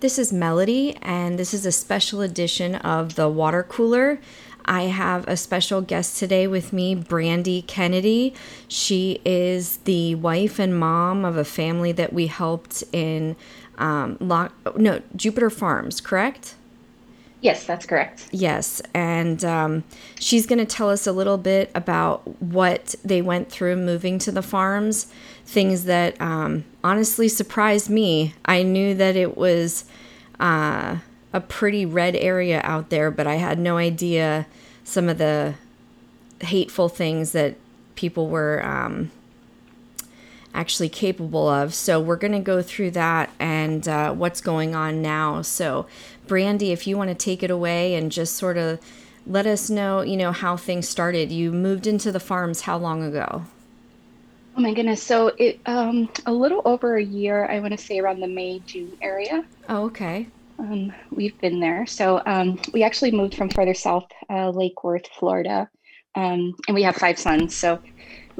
This is Melody, and this is a special edition of the Water Cooler. I have a special guest today with me, Brandi Kennedy. She is the wife and mom of a family that we helped in um, Lock, no Jupiter Farms, correct? Yes, that's correct. Yes, and um, she's going to tell us a little bit about what they went through moving to the farms, things that um, honestly surprised me. I knew that it was uh, a pretty red area out there, but I had no idea some of the hateful things that people were um, actually capable of. So we're going to go through that and uh, what's going on now. So, Brandi, if you want to take it away and just sort of let us know, you know, how things started. You moved into the farms how long ago? Oh my goodness. So it um a little over a year, I want to say around the May, June area. Oh, okay. Um, we've been there. So um, we actually moved from further south, uh, Lake Worth, Florida. Um, and we have five sons. So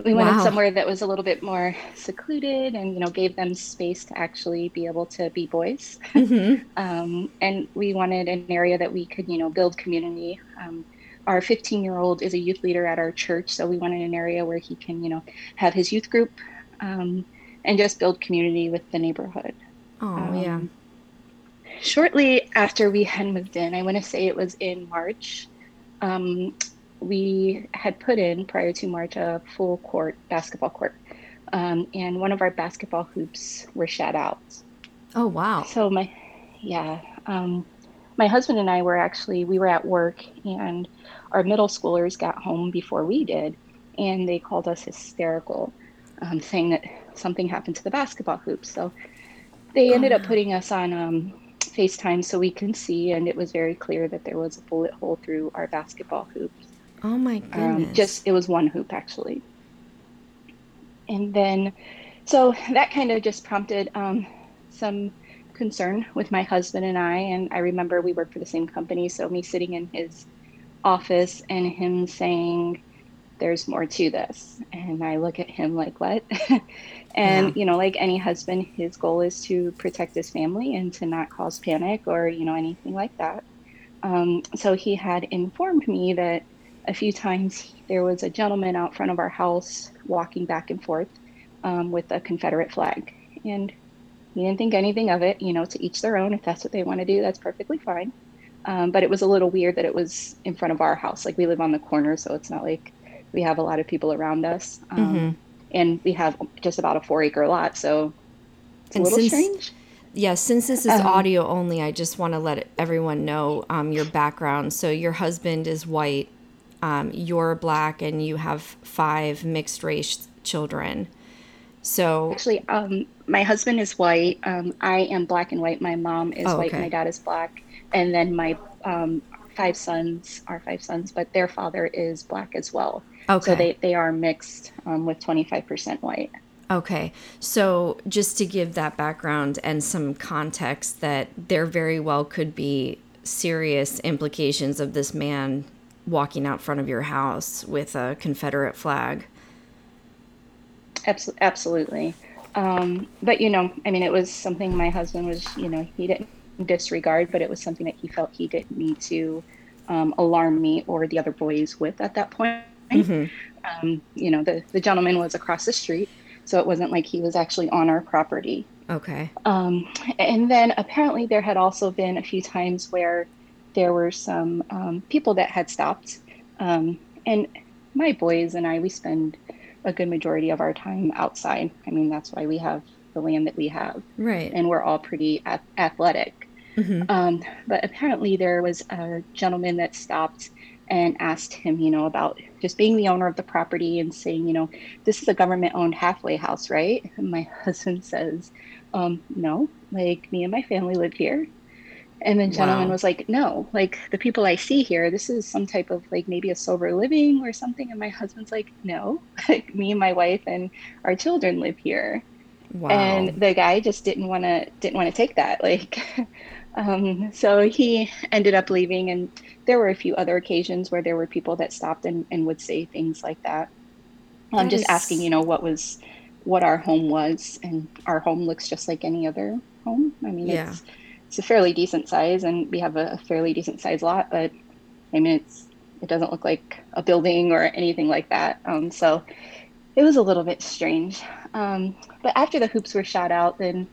we wanted somewhere that was a little bit more secluded and you know gave them space to actually be able to be boys. Mm-hmm. um, and we wanted an area that we could you know build community. Um, our 15 year old is a youth leader at our church so we wanted an area where he can you know have his youth group um, and just build community with the neighborhood. Oh yeah. shortly after we had moved in i want to say it was in march um, we had put in prior to March a full court basketball court, um, and one of our basketball hoops were shot out. Oh wow! So my, yeah, um, my husband and I were actually we were at work, and our middle schoolers got home before we did, and they called us hysterical, um, saying that something happened to the basketball hoops. So they ended oh. up putting us on um, FaceTime so we can see, and it was very clear that there was a bullet hole through our basketball hoops. Oh my um, goodness. Um, just it was one hoop actually. And then, so that kind of just prompted um, some concern with my husband and I. And I remember we worked for the same company, so me sitting in his office and him saying, "There's more to this," and I look at him like, "What?" and yeah. you know, like any husband, his goal is to protect his family and to not cause panic or you know anything like that. Um, so he had informed me that a few times there was a gentleman out front of our house walking back and forth um, with a Confederate flag. And he didn't think anything of it, you know, to each their own. If that's what they want to do, that's perfectly fine. Um, but it was a little weird that it was in front of our house. Like we live on the corner, so it's not like we have a lot of people around us. Um, mm-hmm. And we have just about a four acre lot, so it's and a little since, strange. Yeah, since this is um, audio only, I just want to let everyone know um, your background. So your husband is white um, you're black and you have five mixed race children. So actually, um, my husband is white. Um, I am black and white. My mom is oh, white. Okay. My dad is black, and then my um, five sons are five sons, but their father is black as well. Okay. So they they are mixed um, with twenty five percent white. Okay. So just to give that background and some context, that there very well could be serious implications of this man walking out front of your house with a Confederate flag. Absolutely. Um, but, you know, I mean, it was something my husband was, you know, he didn't disregard, but it was something that he felt he didn't need to um, alarm me or the other boys with at that point. Mm-hmm. Um, you know, the, the gentleman was across the street, so it wasn't like he was actually on our property. Okay. Um, and then apparently there had also been a few times where there were some um, people that had stopped. Um, and my boys and I, we spend a good majority of our time outside. I mean, that's why we have the land that we have. Right. And we're all pretty a- athletic. Mm-hmm. Um, but apparently, there was a gentleman that stopped and asked him, you know, about just being the owner of the property and saying, you know, this is a government owned halfway house, right? And my husband says, um, no, like me and my family live here. And the gentleman wow. was like, No, like the people I see here, this is some type of like maybe a sober living or something. And my husband's like, No, like me and my wife and our children live here. Wow. And the guy just didn't want to didn't want to take that. Like, um, so he ended up leaving. And there were a few other occasions where there were people that stopped and, and would say things like that. I'm um, just asking, you know, what was what our home was, and our home looks just like any other home. I mean, yeah. it's it's a fairly decent size, and we have a fairly decent size lot, but I mean, it's it doesn't look like a building or anything like that. Um, so it was a little bit strange. Um, but after the hoops were shot out, then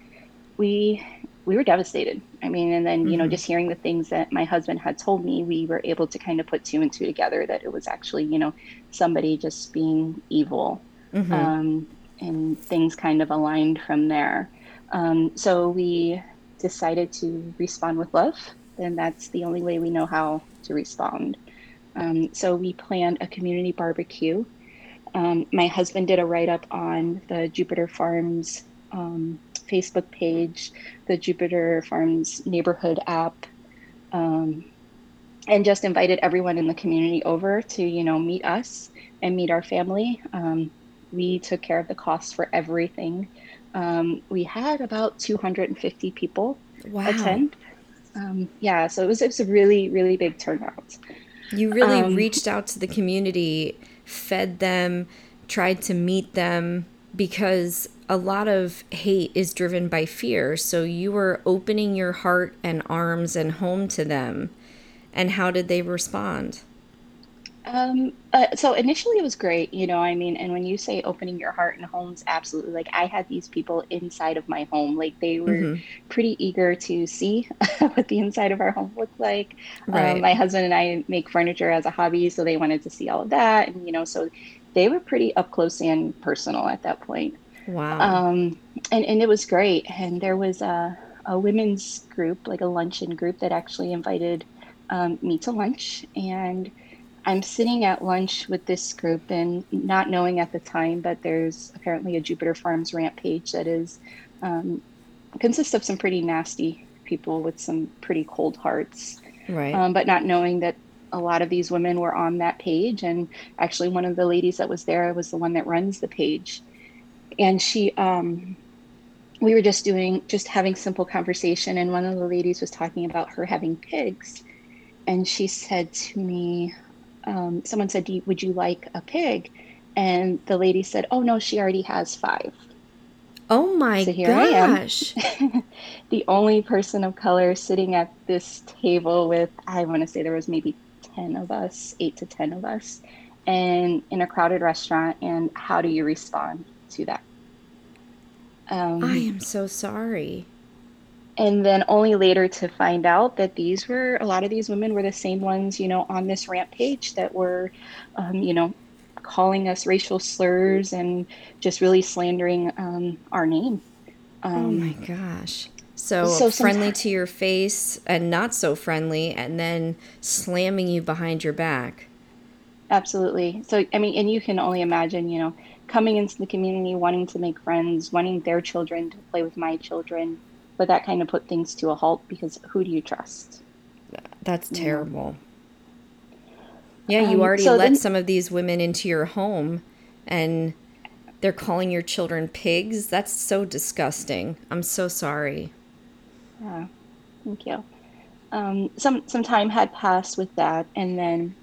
we we were devastated. I mean, and then, you know, mm-hmm. just hearing the things that my husband had told me, we were able to kind of put two and two together that it was actually, you know, somebody just being evil. Mm-hmm. Um, and things kind of aligned from there. Um, so we decided to respond with love, and that's the only way we know how to respond. Um, so we planned a community barbecue. Um, my husband did a write up on the Jupiter Farms um, Facebook page, the Jupiter Farms neighborhood app, um, and just invited everyone in the community over to, you know, meet us and meet our family. Um, we took care of the costs for everything. Um, we had about 250 people wow. attend. Um, yeah, so it was, it was a really, really big turnout. You really um, reached out to the community, fed them, tried to meet them because a lot of hate is driven by fear. So you were opening your heart and arms and home to them. And how did they respond? Um, uh, so initially it was great, you know, I mean, and when you say opening your heart and homes, absolutely. Like I had these people inside of my home, like they were mm-hmm. pretty eager to see what the inside of our home looked like. Um, right. Um, my husband and I make furniture as a hobby, so they wanted to see all of that. And, you know, so they were pretty up close and personal at that point. Wow. Um, and, and it was great. And there was a, a women's group, like a luncheon group that actually invited um, me to lunch and I'm sitting at lunch with this group and not knowing at the time, but there's apparently a Jupiter Farms rant page that is um, consists of some pretty nasty people with some pretty cold hearts. Right. Um, but not knowing that a lot of these women were on that page, and actually one of the ladies that was there was the one that runs the page, and she. Um, we were just doing just having simple conversation and one of the ladies was talking about her having pigs and she said to me um, someone said, Would you like a pig? And the lady said, Oh, no, she already has five. Oh my so here gosh. I am, the only person of color sitting at this table with, I want to say there was maybe 10 of us, eight to 10 of us, and in a crowded restaurant. And how do you respond to that? Um, I am so sorry and then only later to find out that these were a lot of these women were the same ones you know on this rant page that were um, you know calling us racial slurs and just really slandering um, our name. Oh um, oh my gosh. So, so friendly to your face and not so friendly and then slamming you behind your back. Absolutely. So i mean and you can only imagine you know coming into the community wanting to make friends wanting their children to play with my children but that kind of put things to a halt because who do you trust? That's terrible. Yeah, you um, already so let then, some of these women into your home and they're calling your children pigs. That's so disgusting. I'm so sorry. Yeah, thank you. Um, some some time had passed with that, and then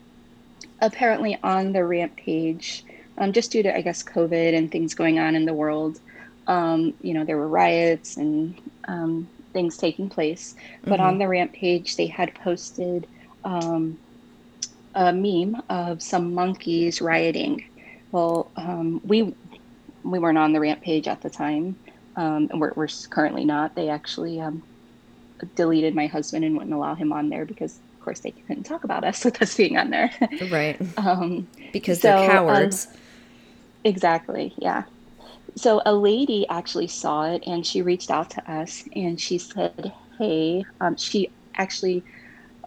apparently on the rant page, um, just due to I guess COVID and things going on in the world, um, you know, there were riots and um, things taking place. But mm-hmm. on the rant page, they had posted um, a meme of some monkeys rioting. Well, um, we we weren't on the rant page at the time, um, and we're, we're currently not. They actually um, deleted my husband and wouldn't allow him on there because, of course, they couldn't talk about us with us being on there. right. because so, they're cowards. exactly. Yeah so a lady actually saw it and she reached out to us and she said, "Hey," um, she actually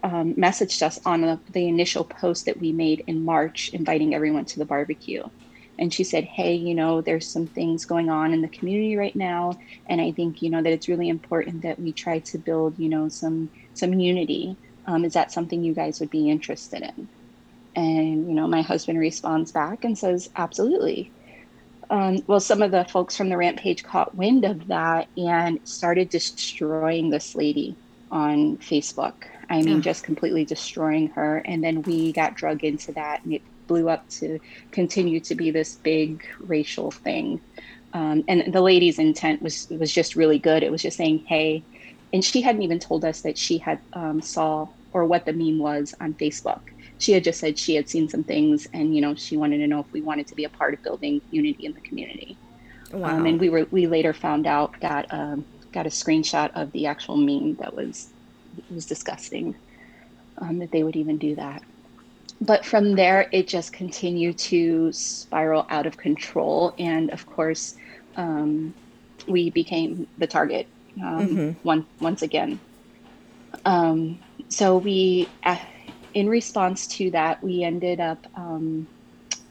um, messaged us on the, the initial post that we made in March, inviting everyone to the barbecue. And she said, "Hey, you know, there's some things going on in the community right now, and I think you know that it's really important that we try to build, you know, some some unity. Um, is that something you guys would be interested in?" And you know, my husband responds back and says, "Absolutely." Um, well, some of the folks from the rant page caught wind of that and started destroying this lady on Facebook. I mean, just completely destroying her. And then we got drug into that and it blew up to continue to be this big racial thing. Um, and the lady's intent was was just really good. It was just saying, "Hey, and she hadn't even told us that she had um, saw or what the meme was on Facebook. She had just said she had seen some things, and you know, she wanted to know if we wanted to be a part of building unity in the community. Wow. Um, and we were we later found out got um, got a screenshot of the actual meme that was was disgusting um, that they would even do that. But from there, it just continued to spiral out of control, and of course, um, we became the target um, mm-hmm. one, once again. Um, so we, uh, in response to that, we ended up. Um,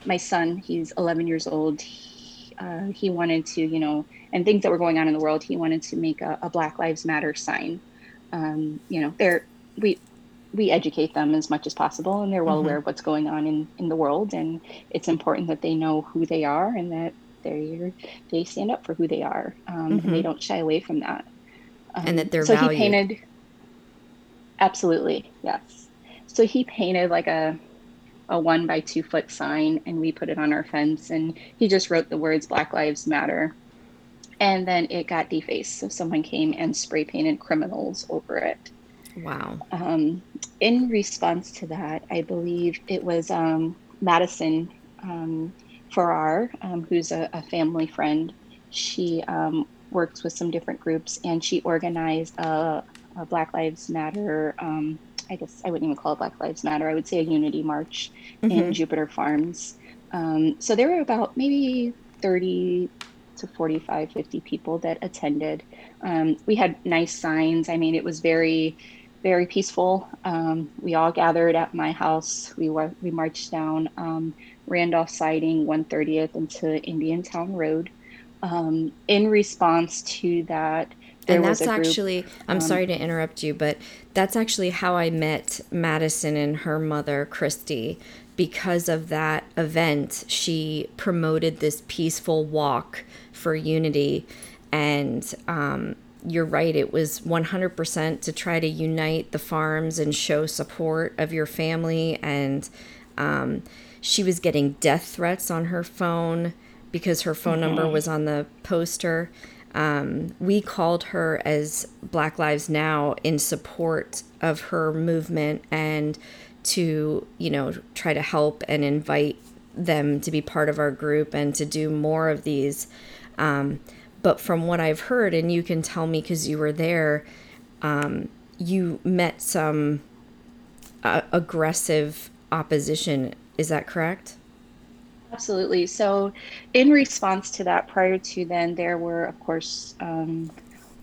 my son, he's 11 years old. He, uh, he, wanted to, you know, and things that were going on in the world. He wanted to make a, a Black Lives Matter sign. Um, you know, they're we we educate them as much as possible, and they're well mm-hmm. aware of what's going on in in the world, and it's important that they know who they are and that they they stand up for who they are, um, mm-hmm. and they mm-hmm. don't shy away from that. Um, and that they're so valued. he painted. Absolutely, yes. So he painted like a a one by two foot sign, and we put it on our fence, and he just wrote the words "Black Lives Matter," and then it got defaced. So someone came and spray painted criminals over it. Wow. Um, in response to that, I believe it was um, Madison um, Farrar, um, who's a, a, family friend. She um, works with some different groups, and she organized a, a Black Lives Matter. I guess I wouldn't even call it Black Lives Matter. I would say a unity march mm-hmm. in Jupiter Farms. Um, so there were about maybe 30 to 45, 50 people that attended. Um, we had nice signs. I mean, it was very, very peaceful. Um, we all gathered at my house. We were, we marched down um, Randolph Siding, 130th into Indiantown Road um, in response to that, and that's actually i'm um, sorry to interrupt you but that's actually how i met madison and her mother christy because of that event she promoted this peaceful walk for unity and um, you're right it was 100% to try to unite the farms and show support of your family and um, she was getting death threats on her phone because her phone mm-hmm. number was on the poster. Um, we called her as Black Lives Now in support of her movement and to, you know, try to help and invite them to be part of our group and to do more of these. Um, but from what I've heard, and you can tell me because you were there, um, you met some uh, aggressive opposition. Is that correct? Absolutely. So, in response to that, prior to then, there were, of course, um,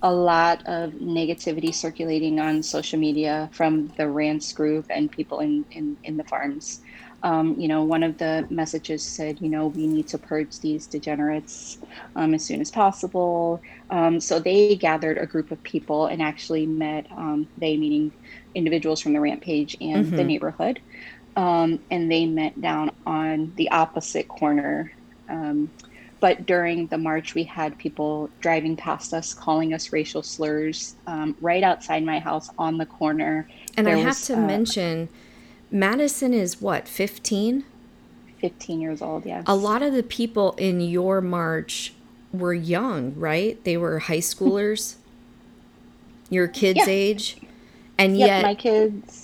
a lot of negativity circulating on social media from the Rants group and people in, in, in the farms. Um, you know, one of the messages said, you know, we need to purge these degenerates um, as soon as possible. Um, so they gathered a group of people and actually met, um, they meaning individuals from the rant page and mm-hmm. the neighborhood um, and they met down on the opposite corner. Um, but during the march, we had people driving past us, calling us racial slurs um, right outside my house on the corner. And there I have was, to uh, mention, Madison is what, 15? 15 years old, yes. A lot of the people in your march were young, right? They were high schoolers, your kids' yeah. age. And yet, yet, my kids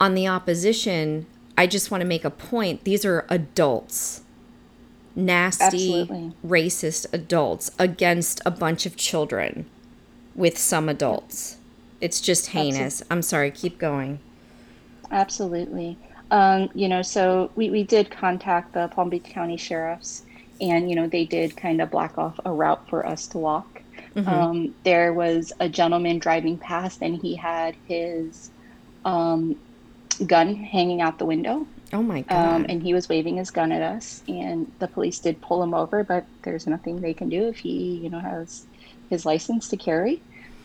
on the opposition, I just want to make a point. These are adults, nasty, Absolutely. racist adults against a bunch of children with some adults. It's just heinous. Absolutely. I'm sorry, keep going. Absolutely. Um, you know, so we, we did contact the Palm Beach County Sheriffs, and, you know, they did kind of block off a route for us to walk. Mm-hmm. Um, there was a gentleman driving past, and he had his um, gun hanging out the window. Oh my um, god! Um, and he was waving his gun at us, and the police did pull him over, but there's nothing they can do if he, you know, has his license to carry.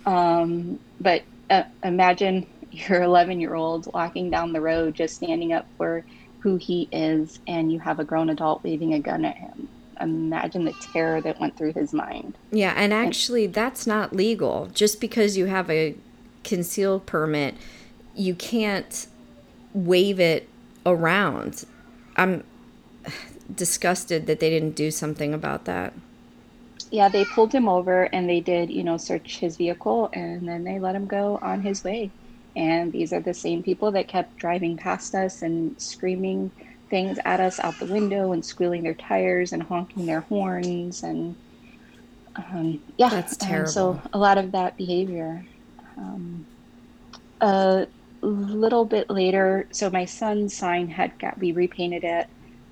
Um, but uh, imagine your 11 year old walking down the road, just standing up for who he is, and you have a grown adult waving a gun at him. Imagine the terror that went through his mind. Yeah, and actually, and, that's not legal. Just because you have a concealed permit, you can't wave it around. I'm disgusted that they didn't do something about that. yeah, they pulled him over and they did, you know, search his vehicle and then they let him go on his way. And these are the same people that kept driving past us and screaming things at us out the window and squealing their tires and honking their horns and um, yeah, that's terrible. so a lot of that behavior. Um, a little bit later, so my son's sign had got we repainted it.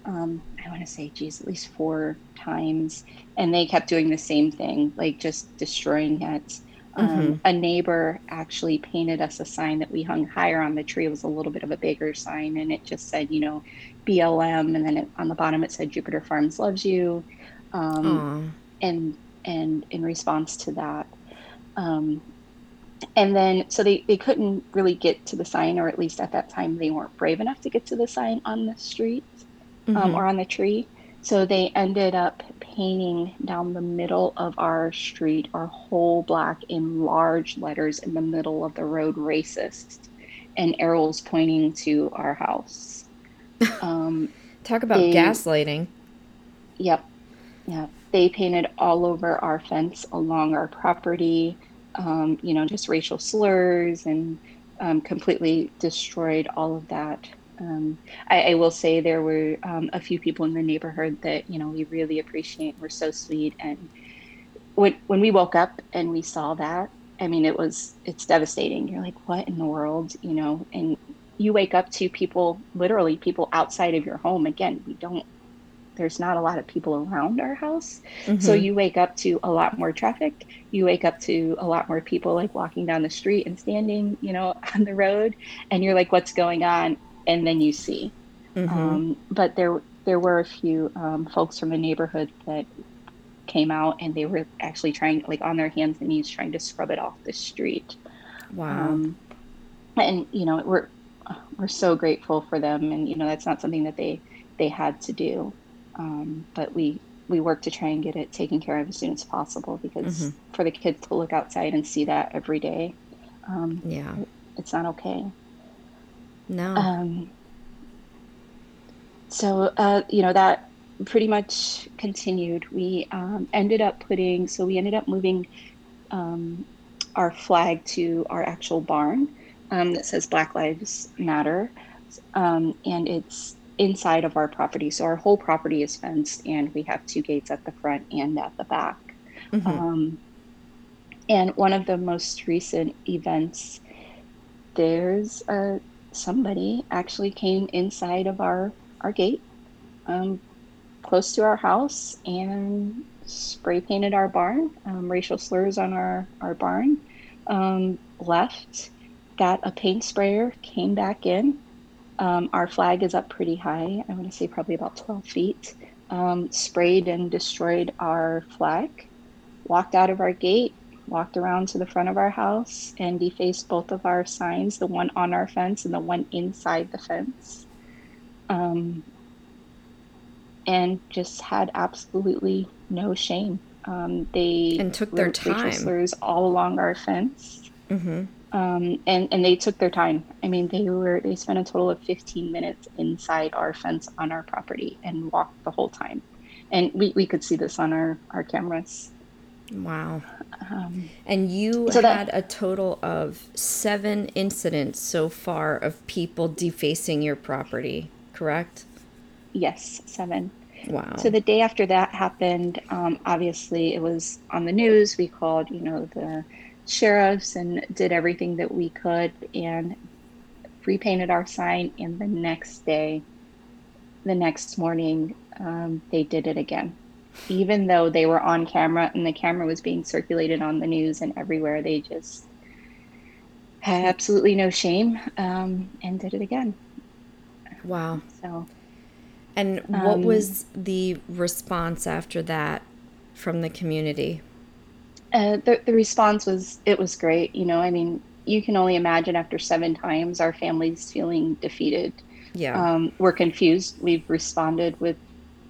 Um, I want to say, geez, at least four times, and they kept doing the same thing, like just destroying it. Um, mm-hmm. A neighbor actually painted us a sign that we hung higher on the tree. It was a little bit of a bigger sign, and it just said, you know, BLM, and then it, on the bottom it said Jupiter Farms loves you, um, and and in response to that, um, and then so they they couldn't really get to the sign, or at least at that time they weren't brave enough to get to the sign on the street um, mm-hmm. or on the tree. So they ended up painting down the middle of our street, our whole block in large letters in the middle of the road, racist, and arrows pointing to our house. Um, Talk about they, gaslighting. Yep. Yeah. They painted all over our fence along our property, um, you know, just racial slurs and um, completely destroyed all of that. Um, I, I, will say there were um, a few people in the neighborhood that you know we really appreciate. Were so sweet, and when when we woke up and we saw that, I mean, it was it's devastating. You're like, what in the world, you know? And you wake up to people, literally people outside of your home. Again, we don't. There's not a lot of people around our house, mm-hmm. so you wake up to a lot more traffic. You wake up to a lot more people like walking down the street and standing, you know, on the road, and you're like, what's going on? and then you see. Mm-hmm. Um, but there there were a few um, folks from the neighborhood that came out and they were actually trying like on their hands and knees trying to scrub it off the street. Wow. Um, and you know we're we're so grateful for them and you know that's not something that they they had to do. Um, but we we work to try and get it taken care of as soon as possible because mm-hmm. for the kids to look outside and see that every day, um, yeah, it's not okay. No. Um, so, uh, you know, that pretty much continued. We um, ended up putting, so we ended up moving um, our flag to our actual barn um, that says Black Lives Matter. Um, and it's inside of our property. So our whole property is fenced, and we have two gates at the front and at the back. Mm-hmm. Um, and one of the most recent events, there's a somebody actually came inside of our our gate, um, close to our house, and spray painted our barn, um, racial slurs on our our barn. Um, left, got a paint sprayer, came back in. Um, our flag is up pretty high. I want to say probably about 12 feet. Um, sprayed and destroyed our flag. Walked out of our gate, walked around to the front of our house and defaced both of our signs, the one on our fence and the one inside the fence. Um, and just had absolutely no shame. Um, they and took their time. Slurs all along our fence. Mm-hmm. Um, and and they took their time. I mean, they were they spent a total of 15 minutes inside our fence on our property and walked the whole time. And we, we could see this on our, our cameras. Wow. Um, and you so had that, a total of seven incidents so far of people defacing your property, correct? Yes, seven. Wow. So the day after that happened, um, obviously it was on the news. We called, you know, the sheriffs and did everything that we could and repainted our sign. And the next day, the next morning, um, they did it again even though they were on camera and the camera was being circulated on the news and everywhere, they just had absolutely no shame um, and did it again. Wow. So, and what um, was the response after that from the community? Uh, the, the response was it was great. You know, I mean, you can only imagine after seven times our families feeling defeated. Yeah. Um, we're confused. We've responded with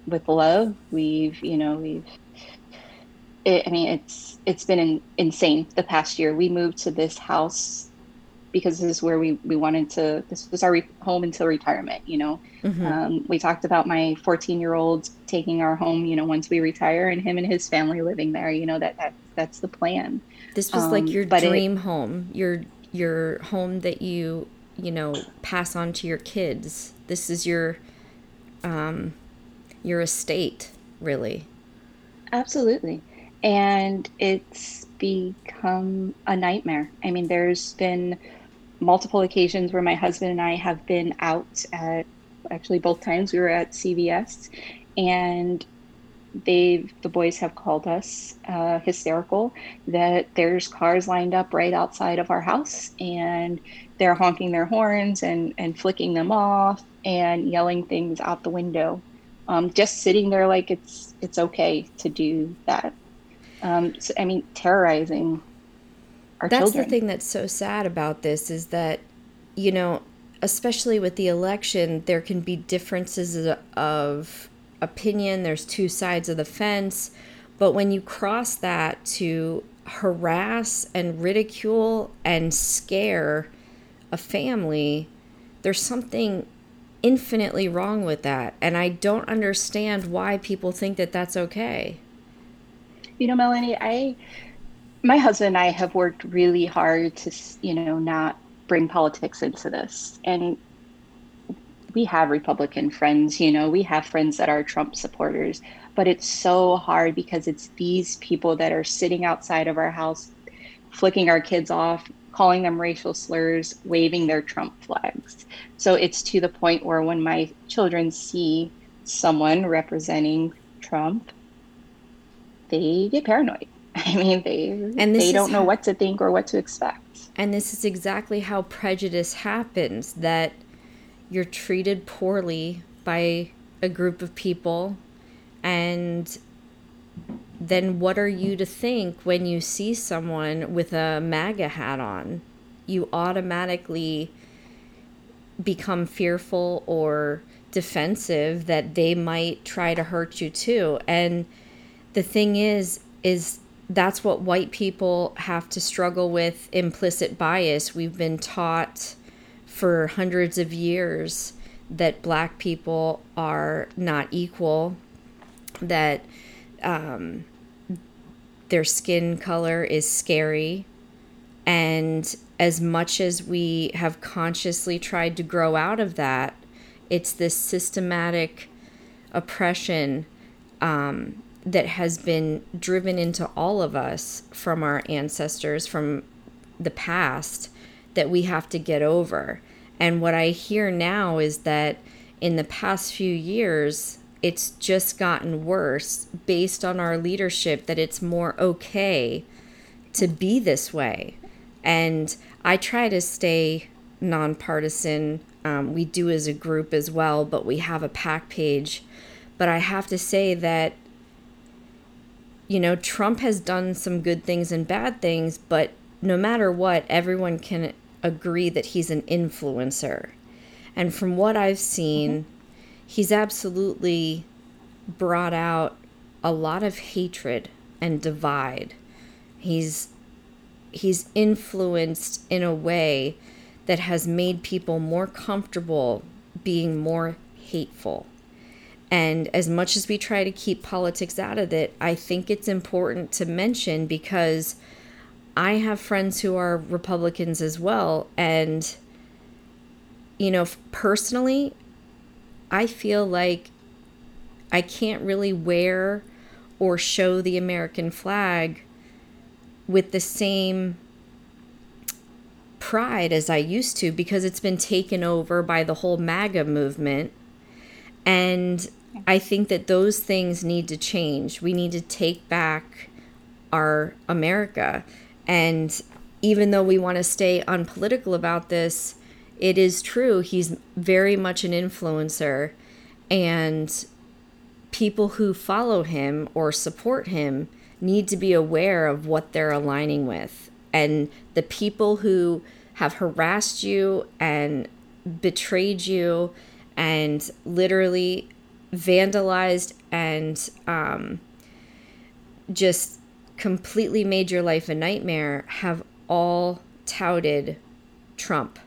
with love. We've, you know, we've. It, I mean, it's it's been in, insane the past year. We moved to this house because this is where we, we wanted to, this was our re- home until retirement, you know. Mm-hmm. Um, we talked about my 14 year old taking our home, you know, once we retire and him and his family living there, you know, that, that that's the plan. This was um, like your dream it, home, your, your home that you, you know, pass on to your kids. This is your, um, your estate, really. Absolutely. And it's become a nightmare. I mean, there's been multiple occasions where my husband and I have been out at actually both times we were at CVS and they've the boys have called us uh, hysterical that there's cars lined up right outside of our house and they're honking their horns and and flicking them off and yelling things out the window um, just sitting there like it's it's okay to do that um, so, i mean terrorizing our that's children. the thing that's so sad about this is that you know especially with the election there can be differences of opinion there's two sides of the fence. But when you cross that to harass and ridicule and scare a family there's something infinitely wrong with that. And i don't understand why people think that that's okay. You know melanie i my husband and I have worked really hard to, you know, not bring politics into this. And we have Republican friends, you know, we have friends that are Trump supporters, but it's so hard because it's these people that are sitting outside of our house, flicking our kids off, calling them racial slurs, waving their Trump flags. So it's to the point where when my children see someone representing Trump, they get paranoid I mean, they and they don't know what to think or what to expect. And this is exactly how prejudice happens that you're treated poorly by a group of people and then what are you to think when you see someone with a MAGA hat on? You automatically become fearful or defensive that they might try to hurt you too. And the thing is, is that's what white people have to struggle with implicit bias. We've been taught for hundreds of years that black people are not equal, that um, their skin color is scary. And as much as we have consciously tried to grow out of that, it's this systematic oppression um, that has been driven into all of us from our ancestors, from the past, that we have to get over. And what I hear now is that in the past few years, it's just gotten worse based on our leadership, that it's more okay to be this way. And I try to stay nonpartisan. Um, we do as a group as well, but we have a pack page. But I have to say that you know, Trump has done some good things and bad things, but no matter what, everyone can agree that he's an influencer. And from what I've seen, mm-hmm. he's absolutely brought out a lot of hatred and divide. He's he's influenced in a way that has made people more comfortable being more hateful. And as much as we try to keep politics out of it, I think it's important to mention because I have friends who are Republicans as well. And, you know, personally, I feel like I can't really wear or show the American flag with the same pride as I used to because it's been taken over by the whole MAGA movement. And I think that those things need to change. We need to take back our America. And even though we want to stay unpolitical about this, it is true. He's very much an influencer. And people who follow him or support him need to be aware of what they're aligning with. And the people who have harassed you and betrayed you and literally vandalized and um, just completely made your life a nightmare have all touted Trump.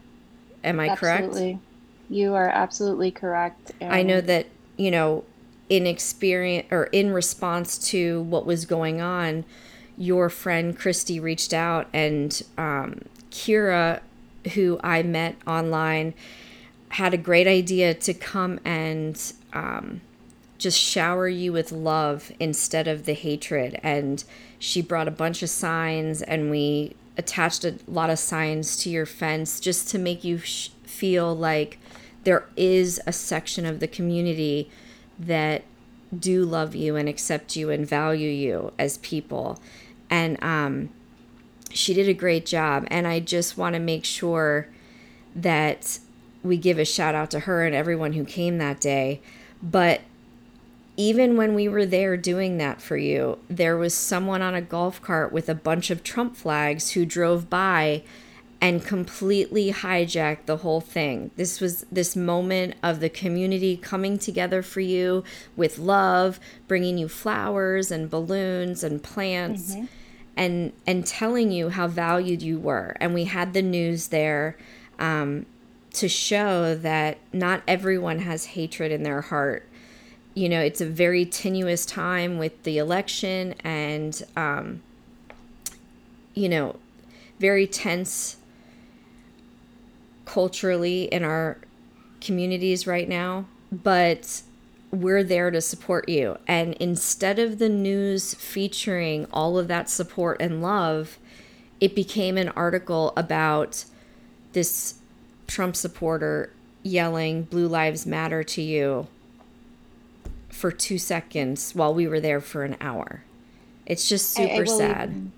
Am I correct? absolutely. correct? You are absolutely correct. I know that, you know, in experience or in response to what was going on, your friend Christy reached out and um, Kira, who I met online, had a great idea to come and um, just shower you with love instead of the hatred. And she brought a bunch of signs, and we attached a lot of signs to your fence just to make you sh- feel like there is a section of the community that do love you and accept you and value you as people. And um, she did a great job. And I just want to make sure that we give a shout out to her and everyone who came that day. But even when we were there doing that for you, there was someone on a golf cart with a bunch of Trump flags who drove by and completely hijacked the whole thing. This was this moment of the community coming together for you with love, bringing you flowers and balloons and plants. Mm-hmm. And, and telling you how valued you were. And we had the news there um, to show that not everyone has hatred in their heart you know, it's a very tenuous time with the election and, um, you know, very tense culturally in our communities right now. But we're there to support you. And instead of the news featuring all of that support and love, it became an article about this Trump supporter yelling, Blue Lives Matter to you for two seconds while we were there for an hour. It's just super I, I sad. Even,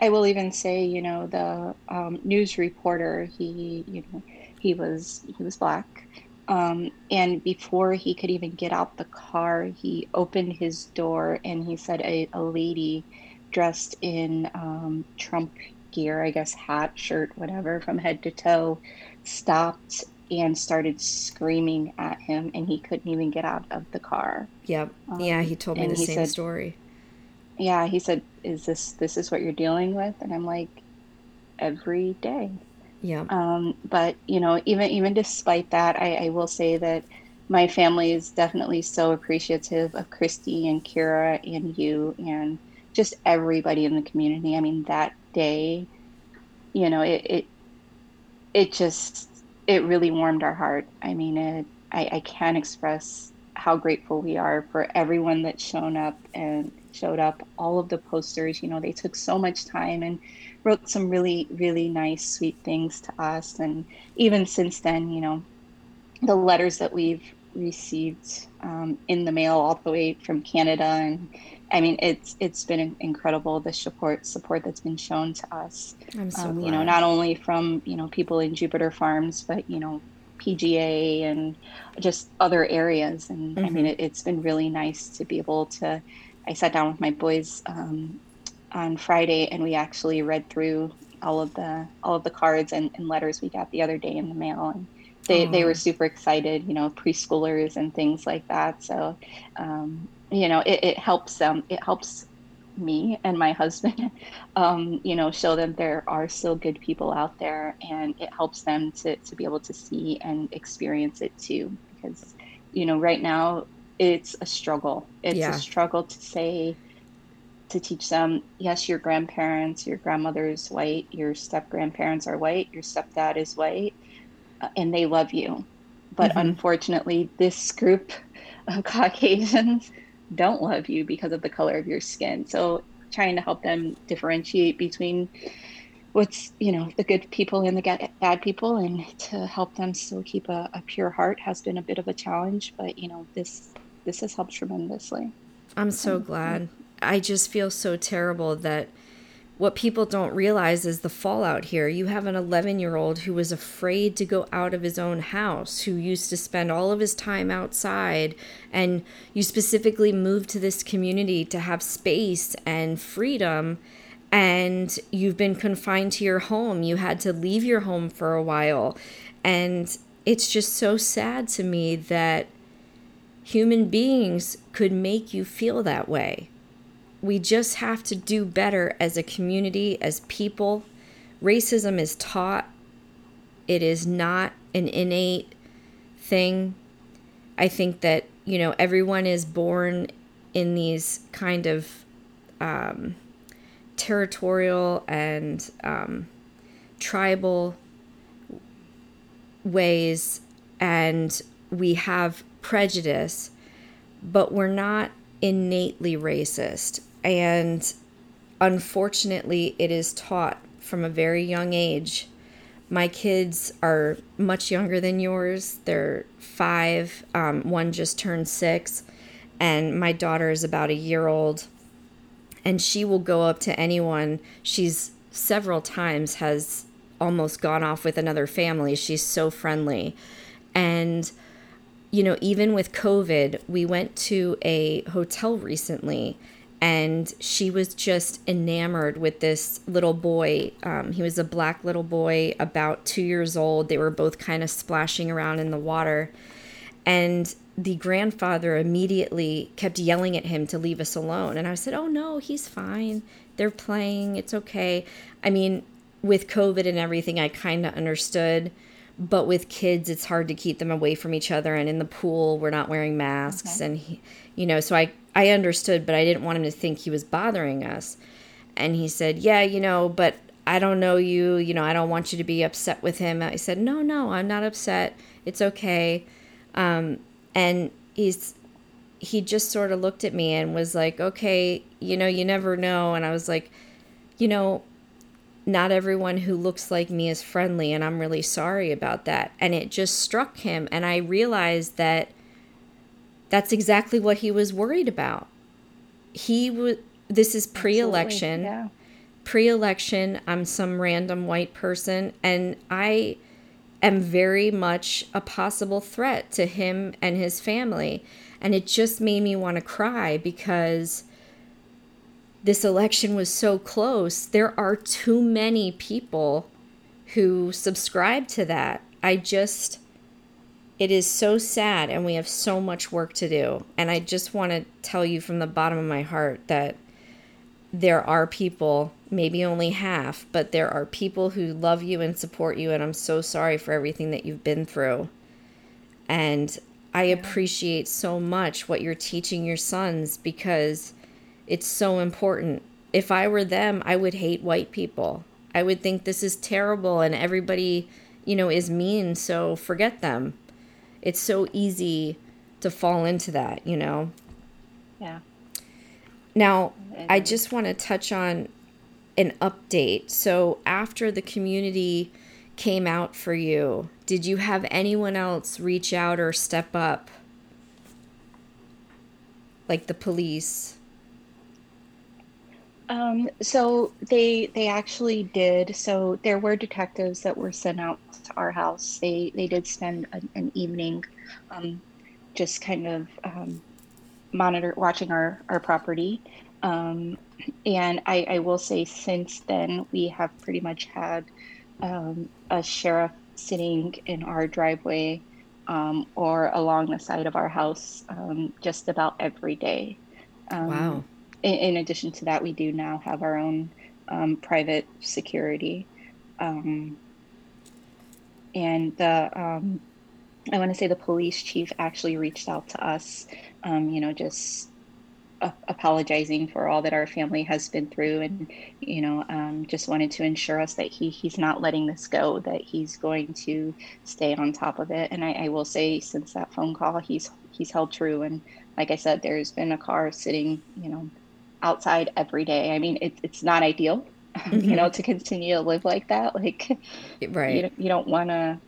I will even say, you know, the um, news reporter, he, you know, he was he was black, um, and before he could even get out the car, he opened his door and he said a, a lady dressed in um, Trump gear, I guess hat, shirt, whatever, from head to toe, stopped and started screaming at him, and he couldn't even get out of the car. Yep. Um, yeah, he told me the same said, story. Yeah, he said, "Is this this is what you're dealing with?" And I'm like, "Every day." Yeah. Um, but you know, even even despite that, I, I will say that my family is definitely so appreciative of Christy and Kira and you and just everybody in the community. I mean, that day, you know, it it, it just it really warmed our heart. I mean, it, I, I can't express how grateful we are for everyone that's shown up and showed up. All of the posters, you know, they took so much time and wrote some really, really nice, sweet things to us. And even since then, you know, the letters that we've received um, in the mail all the way from Canada and I mean, it's it's been incredible the support support that's been shown to us. I'm so um, glad. You know, not only from you know people in Jupiter Farms, but you know PGA and just other areas. And mm-hmm. I mean, mm-hmm. it, has been really nice to be able to. I sat down with my boys um, on Friday, and we actually read through all of the all of the cards and, and letters we got the other day in the mail, and they, they were super excited, you know, preschoolers and things like that. So, um, you know, it, it helps them. It helps me and my husband, um, you know, show them there are still good people out there, and it helps them to to be able to see and experience it too. Because, you know, right now it's a struggle. It's yeah. a struggle to say to teach them yes your grandparents your grandmother's white your step grandparents are white your stepdad is white uh, and they love you but mm-hmm. unfortunately this group of caucasians don't love you because of the color of your skin. So trying to help them differentiate between what's you know the good people and the bad people and to help them still keep a, a, pure heart has been a bit of a challenge but you know this this has helped tremendously. I'm so glad. I just feel so terrible that what people don't realize is the fallout here. You have an 11 year old who was afraid to go out of his own house, who used to spend all of his time outside, and you specifically moved to this community to have space and freedom. And you've been confined to your home. You had to leave your home for a while. And it's just so sad to me that human beings could make you feel that way we just have to do better as a community, as people. Racism is taught it is not an innate thing. I think that, you know, everyone is born in these kind of um, territorial and um, tribal ways, and we have prejudice, but we're not innately racist. And unfortunately, it is taught from a very young age. My kids are much younger than yours. They're five. Um, one just turned six, and my daughter is about a year old. And she will go up to anyone. She's several times has almost gone off with another family. She's so friendly. And, you know, even with COVID, we went to a hotel recently and she was just enamored with this little boy. Um, he was a black little boy, about two years old. They were both kind of splashing around in the water. And the grandfather immediately kept yelling at him to leave us alone. And I said, Oh, no, he's fine. They're playing. It's okay. I mean, with COVID and everything, I kind of understood. But with kids, it's hard to keep them away from each other. And in the pool, we're not wearing masks. Okay. And, he, you know, so I, I understood, but I didn't want him to think he was bothering us. And he said, Yeah, you know, but I don't know you. You know, I don't want you to be upset with him. I said, No, no, I'm not upset. It's okay. Um, and he's, he just sort of looked at me and was like, Okay, you know, you never know. And I was like, You know, not everyone who looks like me is friendly, and I'm really sorry about that. And it just struck him, and I realized that that's exactly what he was worried about. He would, this is pre election. Yeah. Pre election, I'm some random white person, and I am very much a possible threat to him and his family. And it just made me want to cry because this election was so close, there are too many people who subscribe to that. I just, it is so sad, and we have so much work to do. And I just want to tell you from the bottom of my heart that there are people, maybe only half, but there are people who love you and support you. And I'm so sorry for everything that you've been through. And I appreciate so much what you're teaching your sons because it's so important. If I were them, I would hate white people. I would think this is terrible and everybody, you know, is mean, so forget them. It's so easy to fall into that, you know? Yeah. Now, I just want to touch on an update. So, after the community came out for you, did you have anyone else reach out or step up? Like the police? Um, so they they actually did. So there were detectives that were sent out to our house. They they did spend an, an evening, um, just kind of um, monitor watching our our property. Um, and I, I will say since then we have pretty much had um, a sheriff sitting in our driveway um, or along the side of our house just about every day. wow in, in, addition to that, we do now have our own um, private security. Um, and the, um, I want to say the police chief actually reached out to us, um, you know, just apologizing for all that our family has been through and you know um, just wanted to ensure us that he he's not letting this go that he's going to stay on top of it and I, I will say since that phone call he's he's held true and like i said there's been a car sitting you know outside every day. I mean, it, it's not ideal, mm-hmm. you know, to continue to live like that. Like, right. You, you don't want a,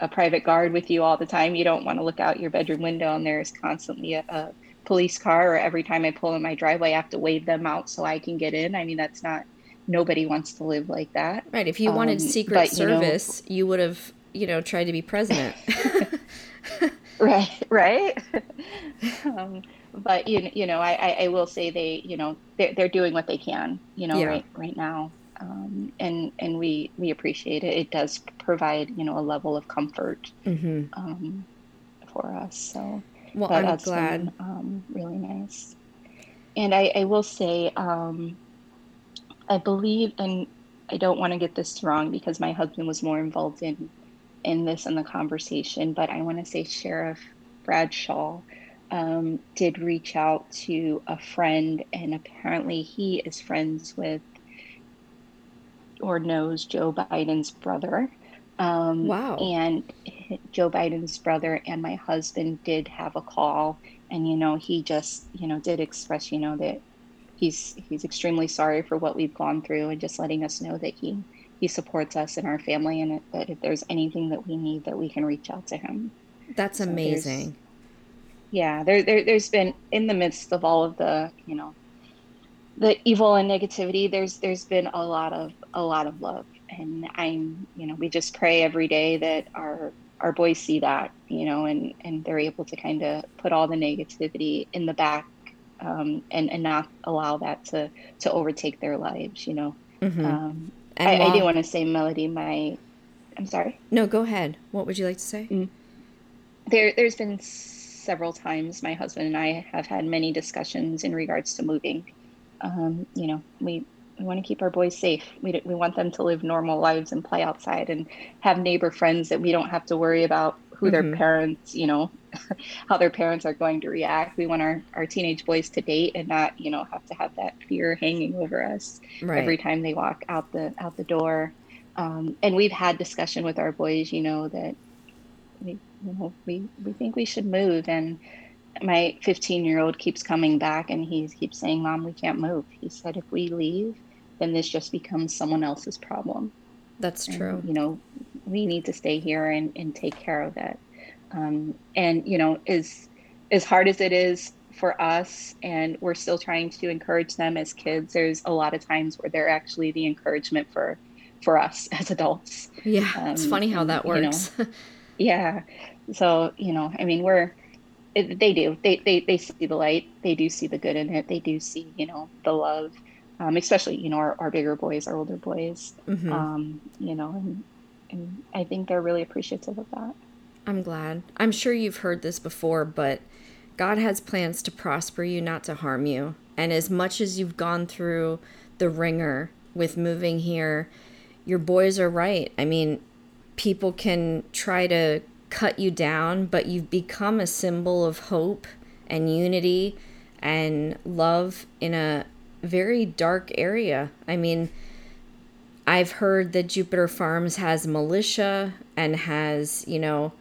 a private guard with you all the time. You don't want to look out your bedroom window and there's constantly a, a police car, or every time I pull in my driveway, I have to wave them out so I can get in. I mean, that's not, nobody wants to live like that. Right. If you wanted um, Secret but, Service, you, know, you would have, you know, tried to be president. right. Right. um, but you, you know, I, I will say they, you know, they're, they're doing what they can, you know, yeah. right, right now. Um, and, and we, we appreciate it. It does provide, you know, a level of comfort, mm-hmm. um, for us. So, well, I'm glad. Been, um, really nice. And I, I will say, um, I believe, and I don't want to get this wrong because my husband was more involved in in this in the conversation, but I want to say Sheriff Bradshaw um, did reach out to a friend, and apparently he is friends with or knows Joe Biden's brother. Um, wow. And Joe Biden's brother and my husband did have a call, and you know he just you know did express you know that he's he's extremely sorry for what we've gone through and just letting us know that he he supports us and our family and that if there's anything that we need that we can reach out to him that's so amazing yeah there, there there's been in the midst of all of the you know the evil and negativity there's there's been a lot of a lot of love and i'm you know we just pray every day that our our boys see that you know and and they're able to kind of put all the negativity in the back um, and and not allow that to to overtake their lives. You know, mm-hmm. um, I, while... I, do want to say, Melody. My, I'm sorry. No, go ahead. What would you like to say? Mm. There, there's been several times my husband and I have had many discussions in regards to moving. Um, you know, we we want to keep our boys safe. We, we want them to live normal lives and play outside and have neighbor friends that we don't have to worry about who mm-hmm. their parents, you know, how their parents are going to react. We want our, our teenage boys to date and not, you know, have to have that fear hanging over us right. every time they walk out the out the door. Um, and we've had discussion with our boys, you know, that you know we, we think we should move and my 15 year old keeps coming back and he keeps saying, Mom, we can't move. He said, if we leave, then this just becomes someone else's problem. That's true. And, you know, we need to stay here and, and take care of that. Um, and you know, as as hard as it is for us, and we're still trying to encourage them as kids. There's a lot of times where they're actually the encouragement for for us as adults. Yeah, um, it's funny how that works. You know, yeah. So you know, I mean, we're they do. They, they they see the light. They do see the good in it. They do see you know the love. Um, especially you know our, our bigger boys, our older boys. Mm-hmm. Um, you know, and and I think they're really appreciative of that. I'm glad. I'm sure you've heard this before, but God has plans to prosper you, not to harm you. And as much as you've gone through the wringer with moving here, your boys are right. I mean, people can try to cut you down, but you've become a symbol of hope and unity and love in a very dark area. I mean, I've heard that Jupiter Farms has militia and has, you know,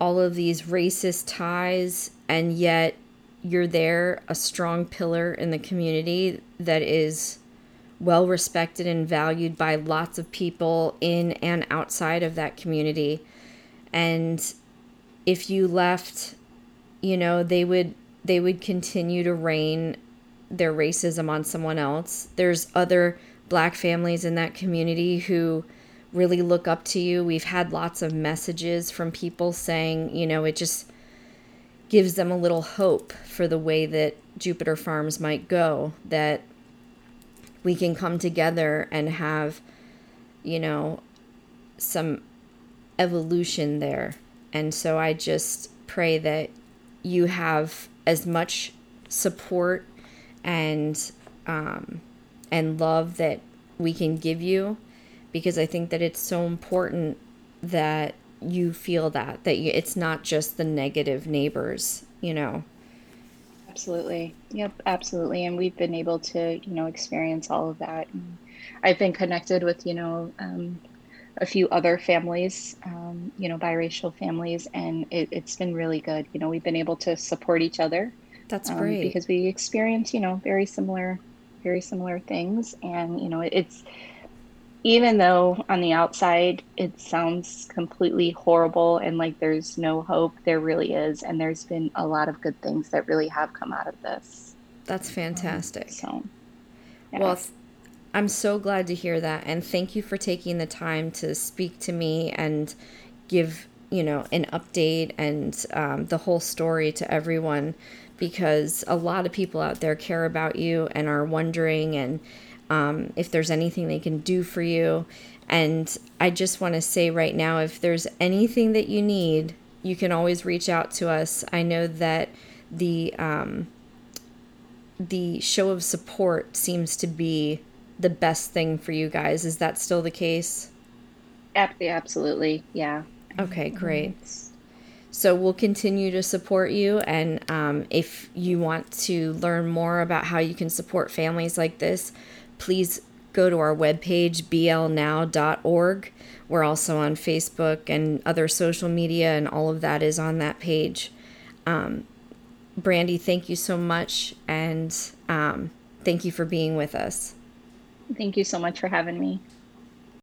all of these racist ties, and yet you're there, a strong pillar in the community that is well respected and valued by lots of people in and outside of that community. And if you left, you know, they would they would continue to rain their racism on someone else. There's other black families in that community who really look up to you. We've had lots of messages from people saying, you know, it just gives them a little hope for the way that Jupiter Farms might go, that we can come together and have, you know, some evolution there. And so I just pray that you have as much support and um, and love that we can give you because I think that it's so important that you feel that that you, it's not just the negative neighbors, you know. Absolutely. Yep, absolutely. And we've been able to, you know, experience all of that. And I've been connected with, you know, um, a few other families, um, you know, biracial families, and it, has been really good. You know, we've been able to support each other. That's um, great because we experience, you know, very similar very similar things. And, you know, it's even though on the outside it sounds completely horrible and like there's no hope, there really is. And there's been a lot of good things that really have come out of this. That's fantastic. So, yeah. well, I'm so glad to hear that. And thank you for taking the time to speak to me and give, you know, an update and um, the whole story to everyone because a lot of people out there care about you and are wondering and um, if there's anything they can do for you. And I just want to say right now if there's anything that you need, you can always reach out to us. I know that the um, the show of support seems to be the best thing for you guys. Is that still the case? Absolutely, yeah. Okay, great. So we'll continue to support you. And um, if you want to learn more about how you can support families like this, please go to our webpage, blnow.org. We're also on Facebook and other social media, and all of that is on that page. Um, Brandi, thank you so much. And um, thank you for being with us. Thank you so much for having me.